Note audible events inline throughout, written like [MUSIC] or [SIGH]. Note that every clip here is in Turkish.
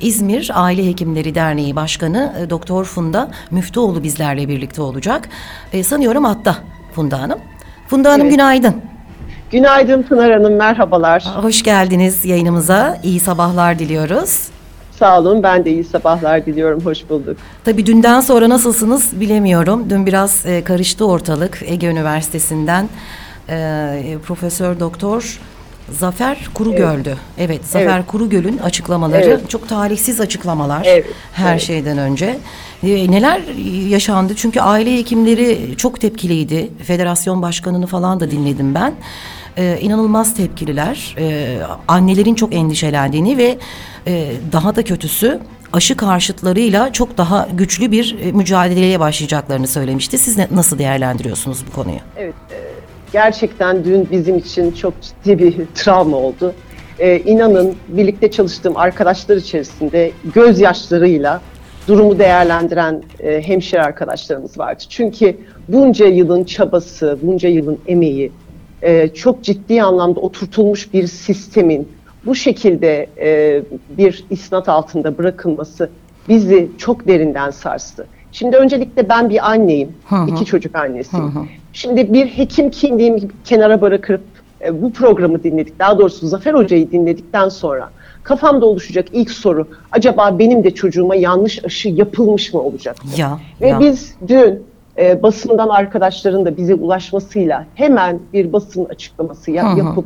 İzmir Aile Hekimleri Derneği Başkanı e, Doktor Funda Müftüoğlu bizlerle birlikte olacak. E, sanıyorum hatta Funda Hanım. Funda Hanım Evet. günaydın. Günaydın Pınar Hanım, merhabalar. Hoş geldiniz yayınımıza. İyi sabahlar diliyoruz. Sağ olun, ben de iyi sabahlar diliyorum, hoş bulduk. Tabii dünden sonra nasılsınız bilemiyorum. Dün biraz e, karıştı ortalık. Ege Üniversitesi'nden e, Profesör Doktor Zafer Kurugöl'dü. Evet, Zafer Evet. Kurugöl'ün açıklamaları Evet. çok talihsiz açıklamalar. Evet, Her evet. şeyden önce. E, neler yaşandı? Çünkü aile hekimleri çok tepkiliydi. Federasyon başkanını falan da dinledim ben. E, inanılmaz tepkililer. E, annelerin çok endişelendiğini ve e, daha da kötüsü aşı karşıtlarıyla çok daha güçlü bir e, mücadeleye başlayacaklarını söylemişti. Siz ne- nasıl değerlendiriyorsunuz bu konuyu? Evet, e, gerçekten dün bizim için çok ciddi bir travma oldu. E, inanın birlikte çalıştığım arkadaşlar içerisinde gözyaşlarıyla durumu değerlendiren e, hemşire arkadaşlarımız vardı. Çünkü bunca yılın çabası, bunca yılın emeği, e, çok ciddi anlamda oturtulmuş bir sistemin bu şekilde e, bir isnat altında bırakılması bizi çok derinden sarstı. Şimdi öncelikle ben bir anneyim, Hı hı. iki çocuk annesiyim. Hı hı. Şimdi bir hekim kimliğimi kenara bırakıp e, bu programı dinledik, daha doğrusu Zafer Hoca'yı dinledikten sonra kafamda oluşacak ilk soru, acaba benim de çocuğuma yanlış aşı yapılmış mı olacak? Ya, Ve ya. biz dün e, basından arkadaşların da bize ulaşmasıyla hemen bir basın açıklaması ya- Hı hı. yapıp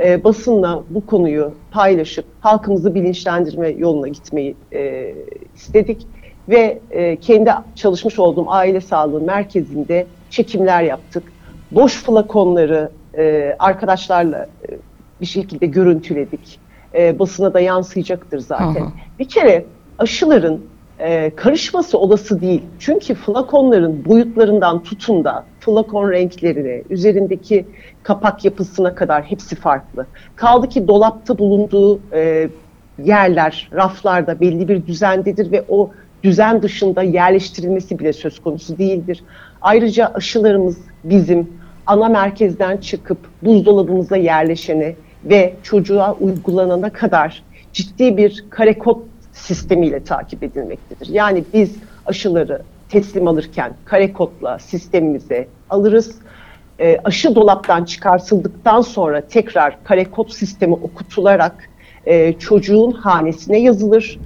e, basınla bu konuyu paylaşıp halkımızı bilinçlendirme yoluna gitmeyi e, istedik. Ve e, kendi çalışmış olduğum aile sağlığı merkezinde çekimler yaptık. Boş flakonları e, arkadaşlarla e, bir şekilde görüntüledik. E, basına da yansıyacaktır zaten. Hı. Bir kere aşıların e, karışması olası değil. Çünkü flakonların boyutlarından tutun da flakon renklerine, üzerindeki kapak yapısına kadar hepsi farklı. Kaldı ki dolapta bulunduğu e, yerler, raflarda belli bir düzendedir ve o düzen dışında yerleştirilmesi bile söz konusu değildir. Ayrıca aşılarımız bizim ana merkezden çıkıp buzdolabımıza yerleşene ve çocuğa uygulanana kadar ciddi bir kare kod sistemiyle takip edilmektedir. Yani biz aşıları teslim alırken kare kodla sistemimize alırız. E, aşı dolaptan çıkartıldıktan sonra tekrar kare kod sistemi okutularak e, çocuğun hanesine yazılır.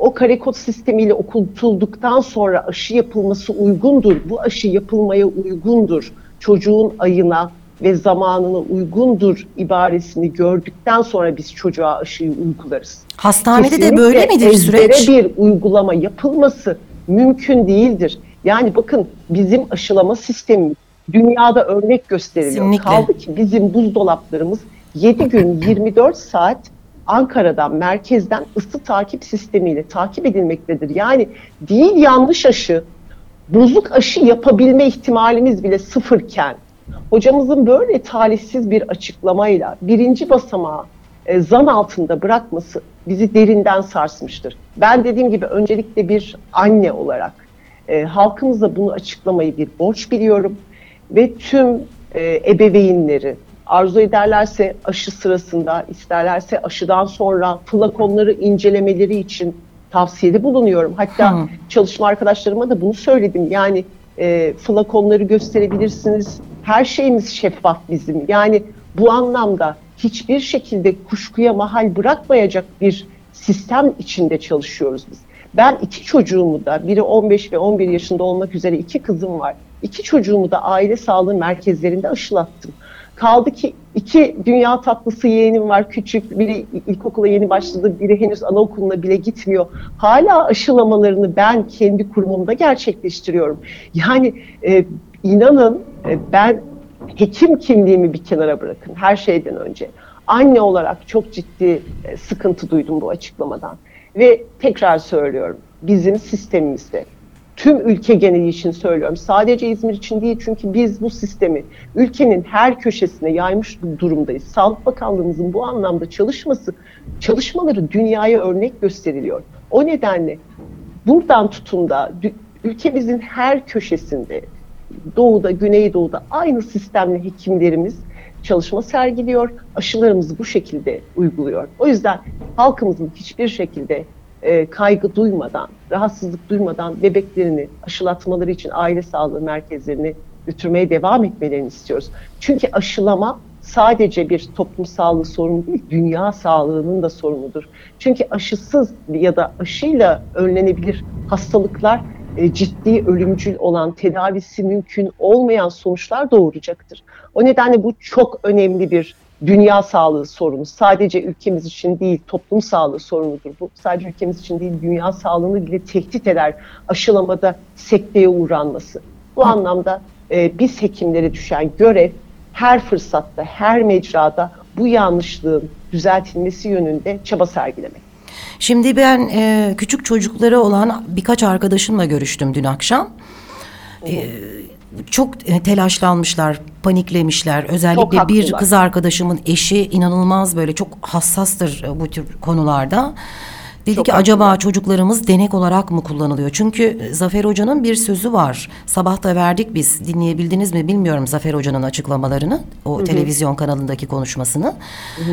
O kare kod sistemiyle okutulduktan sonra aşı yapılması uygundur. Bu aşı yapılmaya uygundur. Çocuğun ayına ve zamanına uygundur ibaresini gördükten sonra biz çocuğa aşıyı uygularız. Hastanede de Kesinlikle böyle midir süreç? bir uygulama yapılması mümkün değildir. Yani bakın bizim aşılama sistemimiz dünyada örnek gösteriliyor. Kesinlikle. Kaldı ki bizim buzdolaplarımız 7 gün 24 saat Ankara'dan, merkezden ısı takip sistemiyle takip edilmektedir. Yani değil yanlış aşı, bozuk aşı yapabilme ihtimalimiz bile sıfırken hocamızın böyle talihsiz bir açıklamayla birinci basamağı e, zan altında bırakması bizi derinden sarsmıştır. Ben dediğim gibi öncelikle bir anne olarak e, halkımıza bunu açıklamayı bir borç biliyorum ve tüm e, ebeveynleri arzu ederlerse aşı sırasında, isterlerse aşıdan sonra flakonları incelemeleri için tavsiyede bulunuyorum. Hatta Hı. çalışma arkadaşlarıma da bunu söyledim. Yani e, flakonları gösterebilirsiniz. Her şeyimiz şeffaf bizim. Yani bu anlamda hiçbir şekilde kuşkuya mahal bırakmayacak bir sistem içinde çalışıyoruz biz. Ben iki çocuğumu da, biri 15 ve 11 yaşında olmak üzere iki kızım var. İki çocuğumu da aile sağlığı merkezlerinde aşılattım. Kaldı ki iki dünya tatlısı yeğenim var küçük. Biri ilkokula yeni başladı, biri henüz anaokuluna bile gitmiyor. Hala aşılamalarını ben kendi kurumumda gerçekleştiriyorum. Yani e, inanın e, ben hekim kimliğimi bir kenara bırakın her şeyden önce. Anne olarak çok ciddi e, sıkıntı duydum bu açıklamadan. Ve tekrar söylüyorum bizim sistemimizde tüm ülke geneli için söylüyorum. Sadece İzmir için değil çünkü biz bu sistemi ülkenin her köşesine yaymış durumdayız. Sağlık Bakanlığımızın bu anlamda çalışması, çalışmaları dünyaya örnek gösteriliyor. O nedenle buradan tutun da ülkemizin her köşesinde doğuda, güneydoğuda aynı sistemle hekimlerimiz çalışma sergiliyor. Aşılarımızı bu şekilde uyguluyor. O yüzden halkımızın hiçbir şekilde e, kaygı duymadan, rahatsızlık duymadan bebeklerini aşılatmaları için aile sağlığı merkezlerine götürmeye devam etmelerini istiyoruz. Çünkü aşılama sadece bir toplum sağlığı sorunu değil, dünya sağlığının da sorunudur. Çünkü aşısız ya da aşıyla önlenebilir hastalıklar e, ciddi ölümcül olan, tedavisi mümkün olmayan sonuçlar doğuracaktır. O nedenle bu çok önemli bir dünya sağlığı sorunu. Sadece ülkemiz için değil, toplum sağlığı sorunudur. Bu sadece ülkemiz için değil, dünya sağlığını bile tehdit eder aşılamada sekteye uğranması. Bu anlamda e, biz hekimlere düşen görev her fırsatta, her mecrada bu yanlışlığın düzeltilmesi yönünde çaba sergilemek. Şimdi ben e, küçük çocukları olan birkaç arkadaşımla görüştüm dün akşam. E, çok e, telaşlanmışlar, paniklemişler. Özellikle bir kız arkadaşımın eşi inanılmaz böyle çok hassastır e, bu tür konularda. Dedi Çok ki acaba çocuklarımız denek olarak mı kullanılıyor? Çünkü Zafer Hoca'nın bir sözü var. Sabah da verdik biz. Dinleyebildiniz mi bilmiyorum Zafer Hoca'nın açıklamalarını. O televizyon kanalındaki konuşmasını.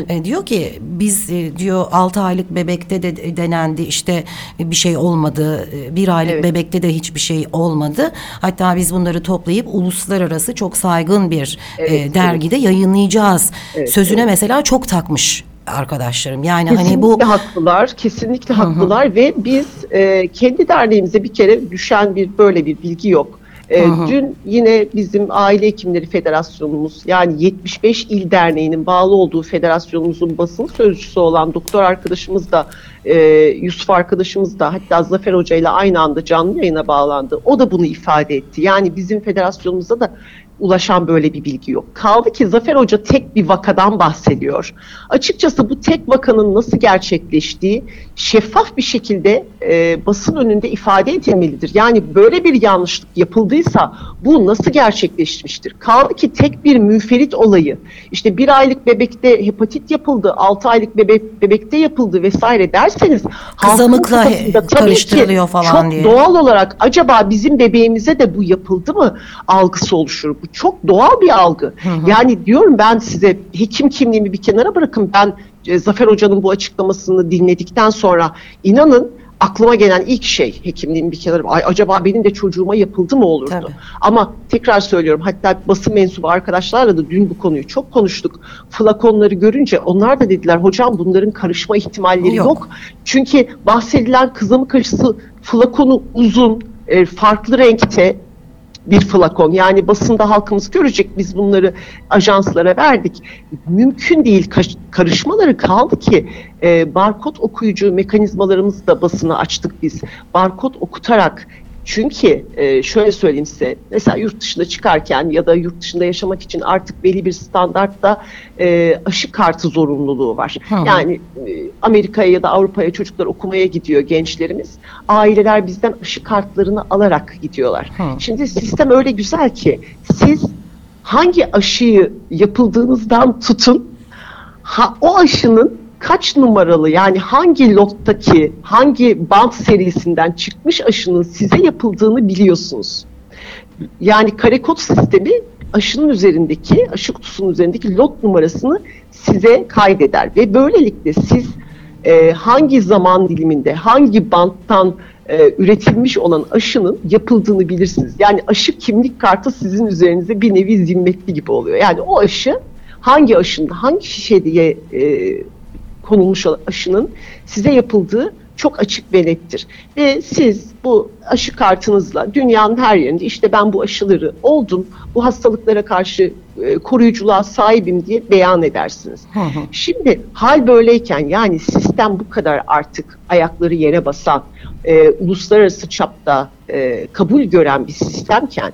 E, diyor ki biz e, diyor 6 aylık bebekte de denendi işte bir şey olmadı. E, Bir aylık Evet. bebekte de hiçbir şey olmadı. Hatta biz bunları toplayıp uluslararası çok saygın bir e, Evet, dergide yayınlayacağız. Evet, Sözüne mesela çok takmış arkadaşlarım. Yani Kesinlikle hani bu haklılar, kesinlikle haklılar ve biz e, kendi derneğimize bir kere düşen bir böyle bir bilgi yok. E, dün yine bizim Aile Hekimleri Federasyonumuz yani 75 il derneğinin bağlı olduğu federasyonumuzun basın sözcüsü olan doktor arkadaşımız da e, Yusuf arkadaşımız da hatta Zafer Hoca ile aynı anda canlı yayına bağlandı. O da bunu ifade etti. Yani bizim federasyonumuzda da ulaşan böyle bir bilgi yok. Kaldı ki Zafer Hoca tek bir vakadan bahsediyor. Açıkçası bu tek vakanın nasıl gerçekleştiği şeffaf bir şekilde e, basın önünde ifade edilmelidir. Yani böyle bir yanlışlık yapıldıysa bu nasıl gerçekleşmiştir? Kaldı ki tek bir müferit olayı işte bir aylık bebekte hepatit yapıldı, altı aylık bebek, bebekte yapıldı vesaire derseniz Kızamıkla tabii ki karıştırılıyor falan çok diye. doğal olarak acaba bizim bebeğimize de bu yapıldı mı algısı oluşur. Bu çok doğal bir algı. Yani diyorum ben size hekim kimliğimi bir kenara bırakın. Ben e, Zafer Hoca'nın bu açıklamasını dinledikten sonra inanın aklıma gelen ilk şey hekimliğimi bir kenara Ay acaba benim de çocuğuma yapıldı mı olurdu? Tabii. Ama tekrar söylüyorum hatta basın mensubu arkadaşlarla da dün bu konuyu çok konuştuk. Flakonları görünce onlar da dediler hocam bunların karışma ihtimalleri Yok. yok. Çünkü bahsedilen kızamık aşısı flakonu uzun, e, farklı renkte bir flakon. Yani basında halkımız görecek biz bunları ajanslara verdik. Mümkün değil karışmaları kaldı ki e, barkod okuyucu mekanizmalarımızı da basına açtık biz. Barkod okutarak çünkü e, şöyle söyleyeyim size, mesela yurt dışına çıkarken ya da yurt dışında yaşamak için artık belli bir standartta e, aşı kartı zorunluluğu var. Hı. Yani e, Amerika'ya ya da Avrupa'ya çocuklar okumaya gidiyor gençlerimiz. Aileler bizden aşı kartlarını alarak gidiyorlar. Hı. Şimdi sistem öyle güzel ki siz hangi aşıyı yapıldığınızdan tutun ha, o aşının kaç numaralı yani hangi lottaki hangi bant serisinden çıkmış aşının size yapıldığını biliyorsunuz. Yani kare kod sistemi aşının üzerindeki, aşı kutusunun üzerindeki lot numarasını size kaydeder ve böylelikle siz e, hangi zaman diliminde, hangi banttan e, üretilmiş olan aşının yapıldığını bilirsiniz. Yani aşı kimlik kartı sizin üzerinize bir nevi zimmetli gibi oluyor. Yani o aşı hangi aşının, hangi şişe diye e, konulmuş olan aşının size yapıldığı çok açık ve nettir. Ve siz bu aşı kartınızla dünyanın her yerinde işte ben bu aşıları oldum, bu hastalıklara karşı e, koruyuculuğa sahibim diye beyan edersiniz. Hı hı. Şimdi hal böyleyken yani sistem bu kadar artık ayakları yere basan, e, uluslararası çapta e, kabul gören bir sistemken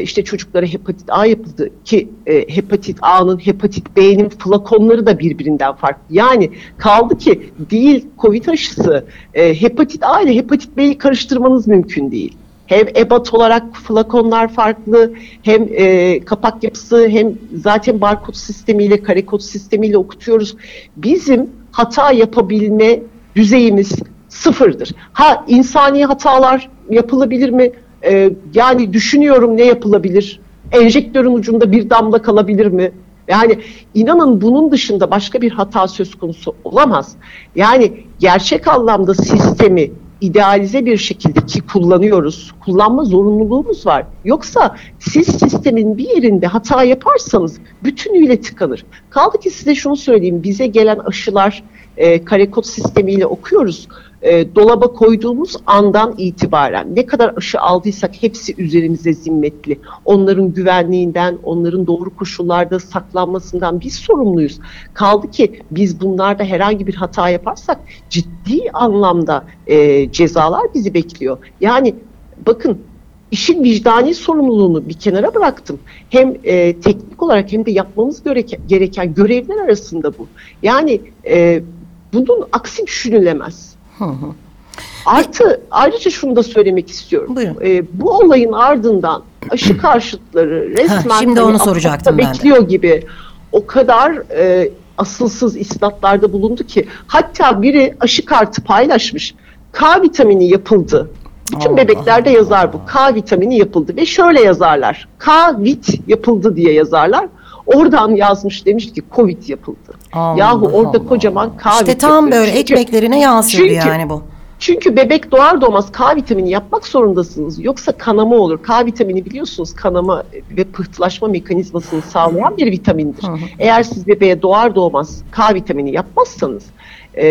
işte çocuklara hepatit A yapıldı ki e, hepatit A'nın hepatit B'nin flakonları da birbirinden farklı. Yani kaldı ki değil Covid aşısı e, hepatit A ile hepatit B'yi karıştırmanız mümkün değil. Hem ebat olarak flakonlar farklı, hem e, kapak yapısı, hem zaten barkod sistemiyle, kare kod sistemiyle okutuyoruz. Bizim hata yapabilme düzeyimiz sıfırdır. Ha insani hatalar yapılabilir mi? Ee, yani düşünüyorum ne yapılabilir? Enjektörün ucunda bir damla kalabilir mi? Yani inanın bunun dışında başka bir hata söz konusu olamaz. Yani gerçek anlamda sistemi idealize bir şekilde ki kullanıyoruz. Kullanma zorunluluğumuz var. Yoksa siz sistemin bir yerinde hata yaparsanız bütünüyle tıkanır. Kaldı ki size şunu söyleyeyim. Bize gelen aşılar e, kare kod sistemiyle okuyoruz. E, dolaba koyduğumuz andan itibaren ne kadar aşı aldıysak hepsi üzerimize zimmetli. Onların güvenliğinden, onların doğru koşullarda saklanmasından biz sorumluyuz. Kaldı ki biz bunlarda herhangi bir hata yaparsak ciddi anlamda e, cezalar bizi bekliyor. Yani bakın işin vicdani sorumluluğunu bir kenara bıraktım. Hem e, teknik olarak hem de yapmamız gereken, gereken görevler arasında bu. Yani e, bunun aksi düşünülemez. Hı hı. Artı ayrıca şunu da söylemek istiyorum. Buyurun. E, bu olayın ardından aşı [CLEARS THROAT] karşıtları resmen şimdi onu soracaktım ben de. bekliyor gibi o kadar e, asılsız isnatlarda bulundu ki hatta biri aşı kartı paylaşmış. K vitamini yapıldı. Bütün Allah bebeklerde yazar bu. K vitamini yapıldı ve şöyle yazarlar. K vit yapıldı diye yazarlar. Oradan yazmış demiş ki Covid yapıldı. Allah Yahu orada Allah. kocaman K İşte tam yapıyor. böyle Çünkü- ekmeklerine çünkü- yani bu. çünkü bebek doğar doğmaz K vitamini yapmak zorundasınız. Yoksa kanama olur. K vitamini biliyorsunuz kanama ve pıhtılaşma mekanizmasını sağlayan bir vitamindir. Hı hı. Eğer siz bebeğe doğar doğmaz K vitamini yapmazsanız e,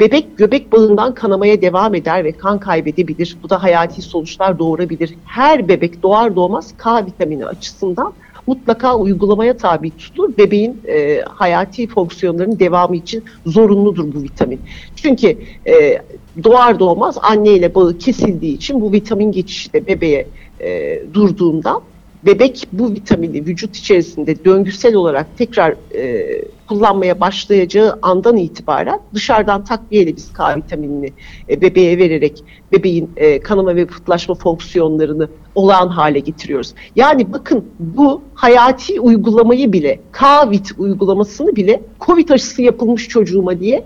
bebek göbek bağından kanamaya devam eder ve kan kaybedebilir. Bu da hayati sonuçlar doğurabilir. Her bebek doğar doğmaz K vitamini açısından mutlaka uygulamaya tabi tutulur. Bebeğin e, hayati fonksiyonlarının devamı için zorunludur bu vitamin. Çünkü e, doğar doğmaz anneyle bağı kesildiği için bu vitamin geçişi de bebeğe e, durduğundan bebek bu vitamini vücut içerisinde döngüsel olarak tekrar e, kullanmaya başlayacağı andan itibaren dışarıdan takviyeyle biz K vitaminini e, bebeğe vererek bebeğin e, kanama ve pıhtılaşma fonksiyonlarını olağan hale getiriyoruz. Yani bakın bu hayati uygulamayı bile K-Vit uygulamasını bile Covid aşısı yapılmış çocuğuma diye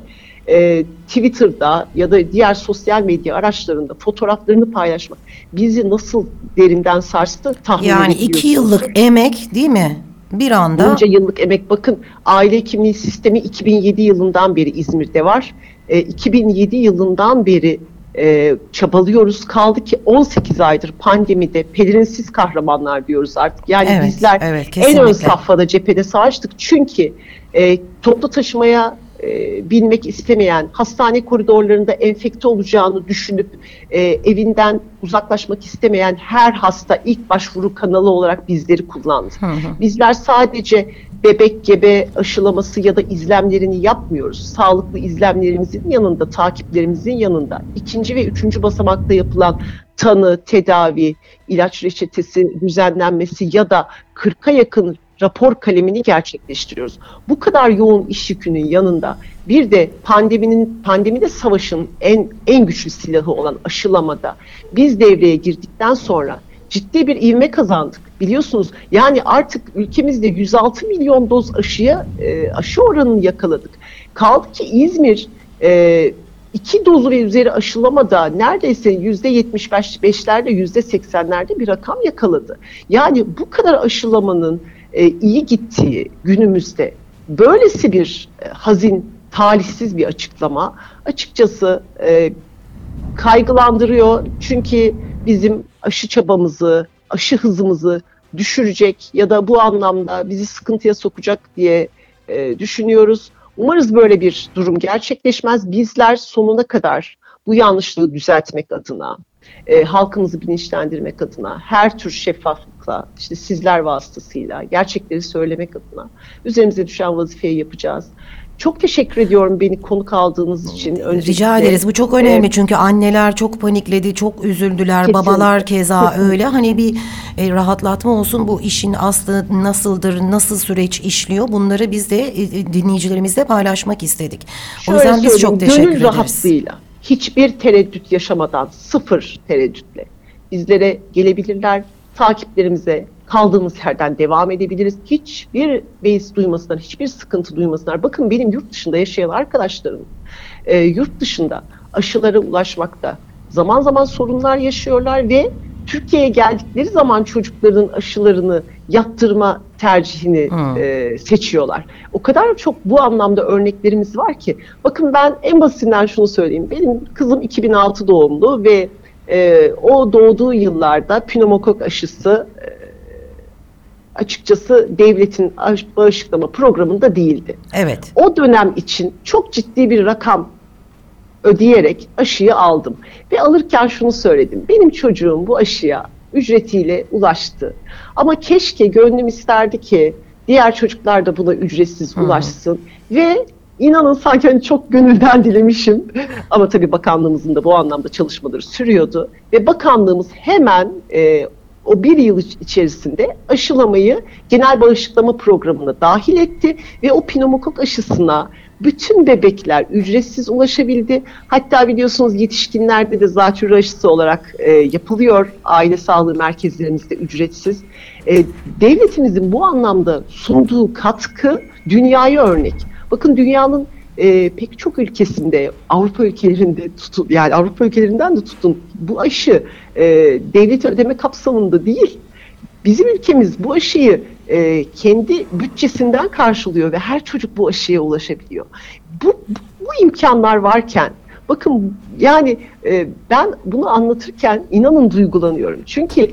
e, Twitter'da ya da diğer sosyal medya araçlarında fotoğraflarını paylaşmak bizi nasıl derinden sarstı tahmin Yani edebiliyorsunuz. iki yıllık emek değil mi? Bir anda Bunca yıllık emek bakın aile hekimliği sistemi 2007 yılından beri İzmir'de var. E, 2007 yılından beri e, çabalıyoruz. Kaldı ki 18 aydır pandemide pelerinsiz kahramanlar diyoruz artık. Yani Evet, bizler evet, en ön safhada cephede savaştık. Çünkü e, toplu taşımaya e, binmek istemeyen, hastane koridorlarında enfekte olacağını düşünüp e, evinden uzaklaşmak istemeyen her hasta ilk başvuru kanalı olarak bizleri kullandı. Hı hı. Bizler sadece bebek gebe aşılaması ya da izlemlerini yapmıyoruz. Sağlıklı izlemlerimizin yanında, takiplerimizin yanında ikinci ve üçüncü basamakta yapılan tanı, tedavi, ilaç reçetesi düzenlenmesi ya da 40'a yakın rapor kalemini gerçekleştiriyoruz. Bu kadar yoğun iş yükünün yanında bir de pandeminin pandemide savaşın en en güçlü silahı olan aşılamada biz devreye girdikten sonra ciddi bir ivme kazandık. Biliyorsunuz yani artık ülkemizde 106 milyon doz aşıya e, aşı oranını yakaladık. Kaldı ki İzmir e, iki dozu ve üzeri aşılamada neredeyse yüzde 75'lerde yüzde 80'lerde bir rakam yakaladı. Yani bu kadar aşılamanın e, iyi gittiği günümüzde böylesi bir e, hazin, talihsiz bir açıklama açıkçası e, kaygılandırıyor. Çünkü bizim aşı çabamızı, aşı hızımızı düşürecek ya da bu anlamda bizi sıkıntıya sokacak diye e, düşünüyoruz. Umarız böyle bir durum gerçekleşmez. Bizler sonuna kadar bu yanlışlığı düzeltmek adına, e, halkımızı bilinçlendirmek adına, her tür şeffaflıkla, işte sizler vasıtasıyla gerçekleri söylemek adına üzerimize düşen vazifeyi yapacağız. Çok teşekkür ediyorum beni konuk aldığınız için. Öncelikle. Rica ederiz. Bu çok önemli Ee, çünkü anneler çok panikledi, çok üzüldüler. Kesinlikle. Babalar keza Kesinlikle. öyle. Hani bir e, rahatlatma olsun. Bu işin aslı nasıldır, nasıl süreç işliyor? Bunları biz de e, dinleyicilerimizle paylaşmak istedik. o Şöyle yüzden biz çok teşekkür gönül ederiz. rahatlığıyla, hiçbir tereddüt yaşamadan, sıfır tereddütle bizlere gelebilirler. Takiplerimize kaldığımız yerden devam edebiliriz. Hiçbir beis duymasınlar, hiçbir sıkıntı duymasınlar. Bakın benim yurt dışında yaşayan arkadaşlarım, e, yurt dışında aşılara ulaşmakta zaman zaman sorunlar yaşıyorlar ve Türkiye'ye geldikleri zaman çocukların aşılarını yaptırma tercihini Hmm. e, seçiyorlar. O kadar çok bu anlamda örneklerimiz var ki. Bakın ben en basitinden şunu söyleyeyim. Benim kızım 2006 doğumlu ve e, o doğduğu yıllarda pneumokok aşısı e, açıkçası devletin bağışıklama programında değildi. Evet. O dönem için çok ciddi bir rakam ödeyerek aşıyı aldım. Ve alırken şunu söyledim. Benim çocuğum bu aşıya ücretiyle ulaştı. Ama keşke gönlüm isterdi ki diğer çocuklar da buna ücretsiz Hı hı. ulaşsın. Ve inanın sanki hani çok gönülden dilemişim. Ama tabii bakanlığımızın da bu anlamda çalışmaları sürüyordu. Ve bakanlığımız hemen e, o bir yıl iç- içerisinde aşılamayı genel bağışıklama programına dahil etti ve o pneumokok aşısına bütün bebekler ücretsiz ulaşabildi. Hatta biliyorsunuz yetişkinlerde de zatürre aşısı olarak e, yapılıyor. Aile sağlığı merkezlerimizde ücretsiz. E, devletimizin bu anlamda sunduğu katkı dünyaya örnek. Bakın dünyanın e, pek çok ülkesinde Avrupa ülkelerinde tutun yani Avrupa ülkelerinden de tutun bu aşı e, devlet ödeme kapsamında değil. Bizim ülkemiz bu aşıyı e, kendi bütçesinden karşılıyor ve her çocuk bu aşıya ulaşabiliyor. Bu, bu, bu imkanlar varken bakın yani e, ben bunu anlatırken inanın duygulanıyorum. Çünkü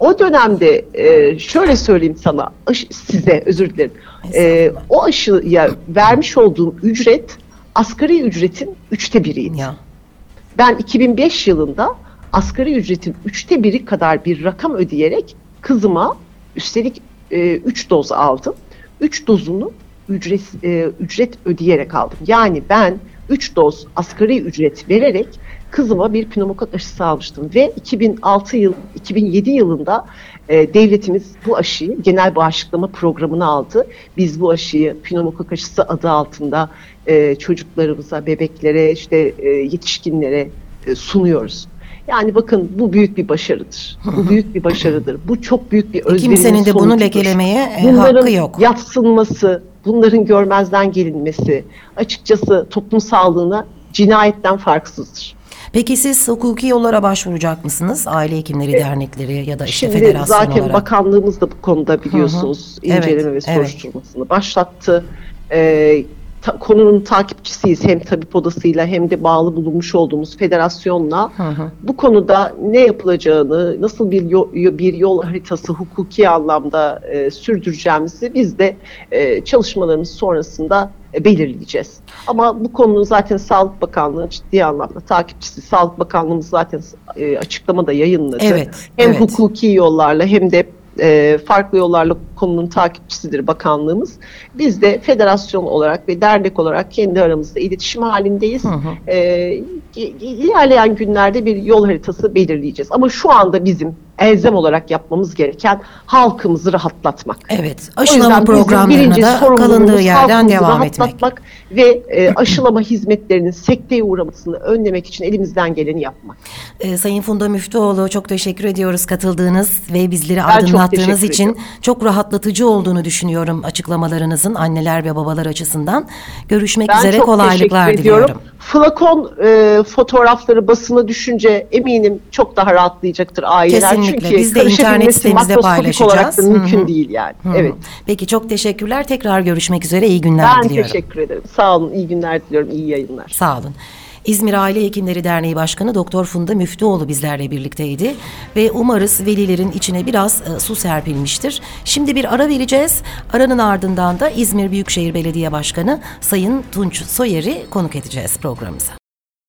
o dönemde e, şöyle söyleyeyim sana aşı- size özür dilerim. E, o aşıya vermiş olduğum ücret asgari ücretin üçte biriydi. Ya. Ben 2005 yılında asgari ücretin üçte biri kadar bir rakam ödeyerek kızıma üstelik 3 doz aldım. 3 dozunu ücret, e, ücret ödeyerek aldım. Yani ben 3 doz asgari ücret vererek kızıma bir pneumokok aşısı almıştım. Ve 2006 yıl, 2007 yılında e, devletimiz bu aşıyı genel bağışıklama programına aldı. Biz bu aşıyı pneumokok aşısı adı altında e, çocuklarımıza, bebeklere, işte e, yetişkinlere e, sunuyoruz. Yani bakın bu büyük bir başarıdır. Bu büyük bir başarıdır. Bu çok büyük bir özverinin Kimsenin de bunu sonucudur. lekelemeye e, Bunların hakkı yok. yatsınması, bunların görmezden gelinmesi açıkçası toplum sağlığına cinayetten farksızdır. Peki siz hukuki yollara başvuracak mısınız? Aile hekimleri dernekleri ya da işte Şimdi federasyon zaten olarak. bakanlığımız da bu konuda biliyorsunuz Evet, inceleme ve evet. soruşturmasını başlattı. Ee, ta- konunun takipçisiyiz hem tabip odasıyla hem de bağlı bulunmuş olduğumuz federasyonla. Hı hı. Bu konuda ne yapılacağını, nasıl bir yol, bir yol haritası hukuki anlamda e, sürdüreceğimizi biz de e, çalışmalarımız sonrasında e, belirleyeceğiz. Ama bu konunun zaten Sağlık Bakanlığı ciddi anlamda takipçisi. Sağlık Bakanlığımız zaten e, açıklamada yayınladı. Evet, Hem evet. hukuki yollarla hem de e, farklı yollarla konunun takipçisidir bakanlığımız. Biz de federasyon olarak ve dernek olarak kendi aramızda iletişim halindeyiz. Hı hı. İ- ilerleyen günlerde bir yol haritası belirleyeceğiz. Ama şu anda bizim elzem olarak yapmamız gereken halkımızı rahatlatmak. Evet, aşılama programlarına da kalındığı yerden devam etmek. ve e, aşılama hizmetlerinin sekteye uğramasını önlemek için elimizden geleni yapmak. Ee, Sayın Funda Müftüoğlu çok teşekkür ediyoruz katıldığınız ve bizleri çok aydınlattığınız için. ediyorum. Çok rahatlatıcı olduğunu düşünüyorum açıklamalarınızın anneler ve babalar açısından. Görüşmek Ben üzere kolaylıklar diliyorum. Flakon e, fotoğrafları basına düşünce eminim çok daha rahatlayacaktır aileler. Kesinlikle. Çünkü Biz de internet sitemizde makroskopik olarak da paylaşacağız. mümkün Hı hı. değil yani. Hı hı. Evet. Peki çok teşekkürler. Tekrar görüşmek üzere. İyi günler Ben diliyorum. teşekkür ederim. Sağ olun. İyi günler diliyorum. İyi yayınlar. Sağ olun. İzmir Aile Hekimleri Derneği Başkanı Doktor Funda Müftüoğlu bizlerle birlikteydi ve umarız velilerin içine biraz e, su serpilmiştir. Şimdi bir ara vereceğiz. Aranın ardından da İzmir Büyükşehir Belediye Başkanı Sayın Tunç Soyer'i konuk edeceğiz programımıza.